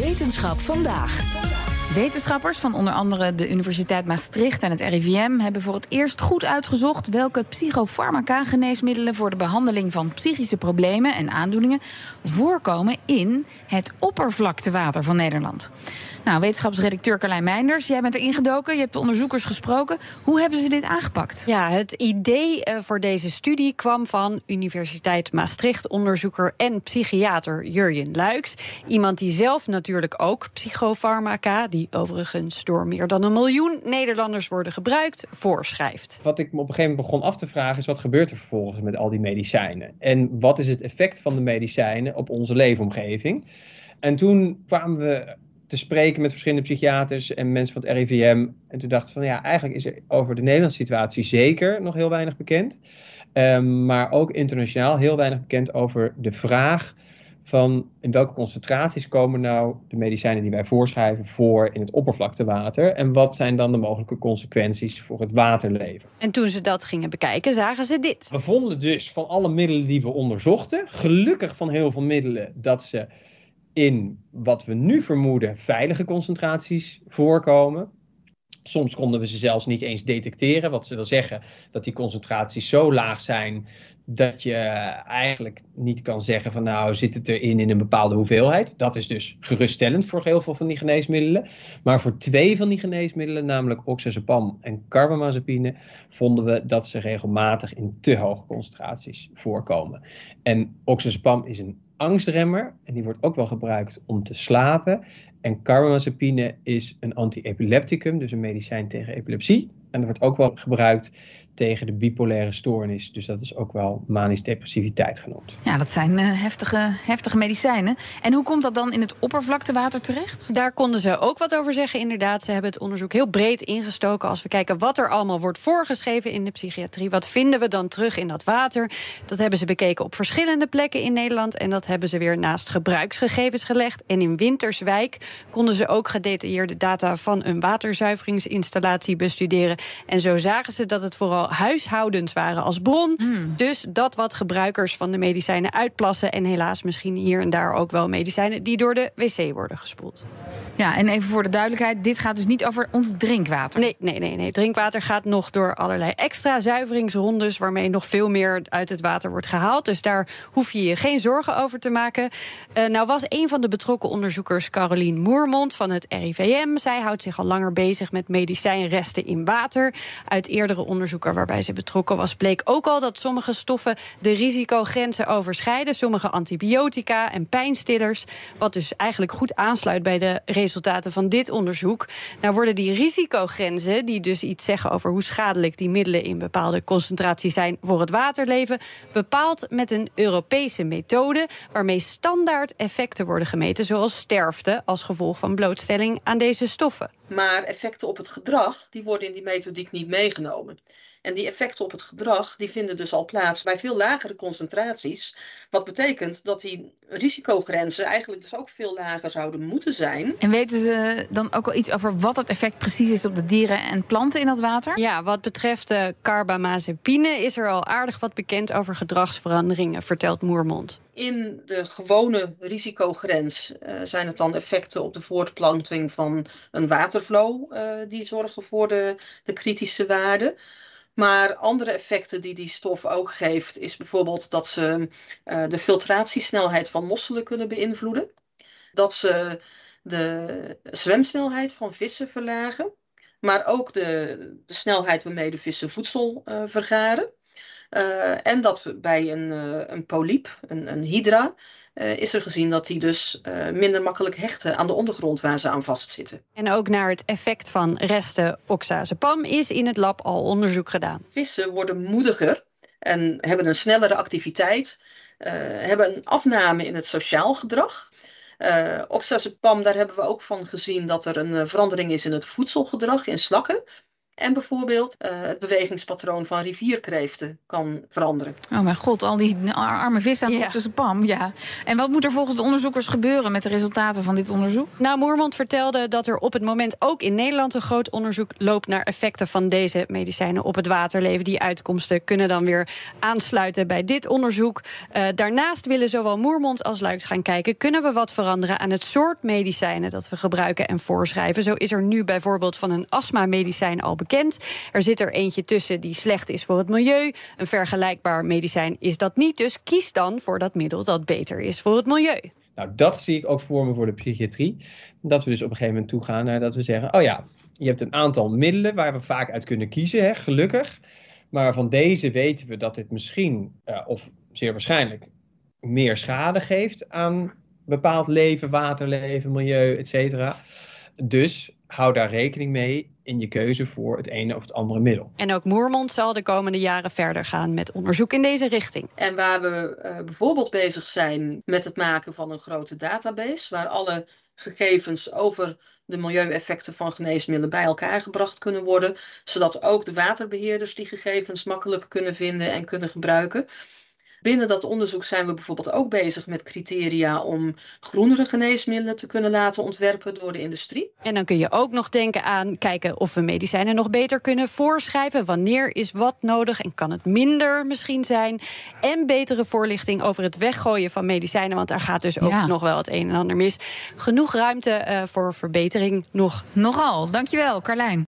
Wetenschap vandaag. Wetenschappers van onder andere de Universiteit Maastricht en het RIVM hebben voor het eerst goed uitgezocht welke psychofarmaca-geneesmiddelen voor de behandeling van psychische problemen en aandoeningen voorkomen in het oppervlaktewater van Nederland. Nou, wetenschapsredacteur Carlijn Meinders, jij bent er ingedoken, je hebt de onderzoekers gesproken. Hoe hebben ze dit aangepakt? Ja, het idee eh, voor deze studie kwam van Universiteit Maastricht-onderzoeker en psychiater Jurjen Luiks. Iemand die zelf natuurlijk ook psychofarmaca, die overigens door meer dan een miljoen Nederlanders worden gebruikt, voorschrijft. Wat ik me op een gegeven moment begon af te vragen is: wat gebeurt er vervolgens met al die medicijnen? En wat is het effect van de medicijnen op onze leefomgeving? En toen kwamen we te spreken met verschillende psychiaters en mensen van het RIVM. En toen dacht ik van ja, eigenlijk is er over de Nederlandse situatie zeker nog heel weinig bekend. Um, maar ook internationaal heel weinig bekend over de vraag van in welke concentraties komen nou de medicijnen die wij voorschrijven voor in het oppervlaktewater en wat zijn dan de mogelijke consequenties voor het waterleven. En toen ze dat gingen bekijken, zagen ze dit. We vonden dus van alle middelen die we onderzochten, gelukkig van heel veel middelen dat ze in wat we nu vermoeden veilige concentraties voorkomen. Soms konden we ze zelfs niet eens detecteren, wat ze wil zeggen dat die concentraties zo laag zijn dat je eigenlijk niet kan zeggen van nou zit het erin in een bepaalde hoeveelheid. Dat is dus geruststellend voor heel veel van die geneesmiddelen. Maar voor twee van die geneesmiddelen, namelijk oxazepam en carbamazepine, vonden we dat ze regelmatig in te hoge concentraties voorkomen. En oxazepam is een angstremmer en die wordt ook wel gebruikt om te slapen. En carbamazepine is een anti-epilepticum, dus een medicijn tegen epilepsie. En dat wordt ook wel gebruikt tegen de bipolaire stoornis. Dus dat is ook wel manisch depressiviteit genoemd. Ja, dat zijn uh, heftige, heftige medicijnen. En hoe komt dat dan in het oppervlaktewater terecht? Daar konden ze ook wat over zeggen. Inderdaad, ze hebben het onderzoek heel breed ingestoken. Als we kijken wat er allemaal wordt voorgeschreven in de psychiatrie, wat vinden we dan terug in dat water? Dat hebben ze bekeken op verschillende plekken in Nederland. En dat hebben ze weer naast gebruiksgegevens gelegd. En in Winterswijk konden ze ook gedetailleerde data van een waterzuiveringsinstallatie bestuderen. En zo zagen ze dat het vooral huishoudens waren als bron. Hmm. Dus dat wat gebruikers van de medicijnen uitplassen. En helaas misschien hier en daar ook wel medicijnen die door de wc worden gespoeld. Ja, en even voor de duidelijkheid: dit gaat dus niet over ons drinkwater. Nee, nee, nee. nee. Drinkwater gaat nog door allerlei extra zuiveringsrondes. waarmee nog veel meer uit het water wordt gehaald. Dus daar hoef je je geen zorgen over te maken. Uh, nou, was een van de betrokken onderzoekers, Carolien Moermond van het RIVM. Zij houdt zich al langer bezig met medicijnresten in water. Uit eerdere onderzoeken waarbij ze betrokken was, bleek ook al dat sommige stoffen de risicogrenzen overschrijden. Sommige antibiotica en pijnstillers. Wat dus eigenlijk goed aansluit bij de resultaten van dit onderzoek. Nou worden die risicogrenzen, die dus iets zeggen over hoe schadelijk die middelen in bepaalde concentraties zijn voor het waterleven, bepaald met een Europese methode waarmee standaard effecten worden gemeten, zoals sterfte als gevolg van blootstelling aan deze stoffen. Maar effecten op het gedrag, die worden in die methodiek niet meegenomen. En die effecten op het gedrag, die vinden dus al plaats bij veel lagere concentraties. Wat betekent dat die risicogrenzen eigenlijk dus ook veel lager zouden moeten zijn. En weten ze dan ook al iets over wat het effect precies is op de dieren en planten in dat water? Ja, wat betreft de carbamazepine is er al aardig wat bekend over gedragsveranderingen, vertelt Moermond. In de gewone risicogrens uh, zijn het dan effecten op de voortplanting van een waterflow uh, die zorgen voor de, de kritische waarden. Maar andere effecten die die stof ook geeft, is bijvoorbeeld dat ze uh, de filtratiesnelheid van mosselen kunnen beïnvloeden. Dat ze de zwemsnelheid van vissen verlagen. Maar ook de, de snelheid waarmee de vissen voedsel vergaren. Uh, en dat we bij een, een polyp, een, een hydra, uh, is er gezien dat die dus uh, minder makkelijk hechten aan de ondergrond waar ze aan vastzitten. En ook naar het effect van resten oxazepam is in het lab al onderzoek gedaan. Vissen worden moediger en hebben een snellere activiteit, uh, hebben een afname in het sociaal gedrag. Uh, oxazepam, daar hebben we ook van gezien dat er een verandering is in het voedselgedrag in slakken. En bijvoorbeeld uh, het bewegingspatroon van rivierkreeften kan veranderen. Oh mijn god, al die arme vis aan zijn pam. Ja. En wat moet er volgens de onderzoekers gebeuren met de resultaten van dit onderzoek? Nou, Moermond vertelde dat er op het moment ook in Nederland een groot onderzoek loopt naar effecten van deze medicijnen op het waterleven. Die uitkomsten kunnen dan weer aansluiten bij dit onderzoek. Uh, daarnaast willen zowel Moermond als Luiks gaan kijken: kunnen we wat veranderen aan het soort medicijnen dat we gebruiken en voorschrijven? Zo is er nu bijvoorbeeld van een astma-medicijn al bekend. Er zit er eentje tussen die slecht is voor het milieu. Een vergelijkbaar medicijn is dat niet. Dus kies dan voor dat middel dat beter is voor het milieu. Nou, dat zie ik ook voor me voor de psychiatrie. Dat we dus op een gegeven moment toegaan naar dat we zeggen: oh ja, je hebt een aantal middelen waar we vaak uit kunnen kiezen, hè, gelukkig. Maar van deze weten we dat dit misschien, uh, of zeer waarschijnlijk, meer schade geeft aan bepaald leven, waterleven, milieu, et. Dus hou daar rekening mee in je keuze voor het ene of het andere middel. En ook Moermond zal de komende jaren verder gaan met onderzoek in deze richting. En waar we uh, bijvoorbeeld bezig zijn met het maken van een grote database, waar alle gegevens over de milieueffecten van geneesmiddelen bij elkaar gebracht kunnen worden, zodat ook de waterbeheerders die gegevens makkelijk kunnen vinden en kunnen gebruiken. Binnen dat onderzoek zijn we bijvoorbeeld ook bezig met criteria om groenere geneesmiddelen te kunnen laten ontwerpen door de industrie. En dan kun je ook nog denken aan kijken of we medicijnen nog beter kunnen voorschrijven. Wanneer is wat nodig en kan het minder misschien zijn? En betere voorlichting over het weggooien van medicijnen, want daar gaat dus ook nog wel het een en ander mis. Genoeg ruimte uh, voor verbetering nog. Nogal. Dankjewel, Carlijn.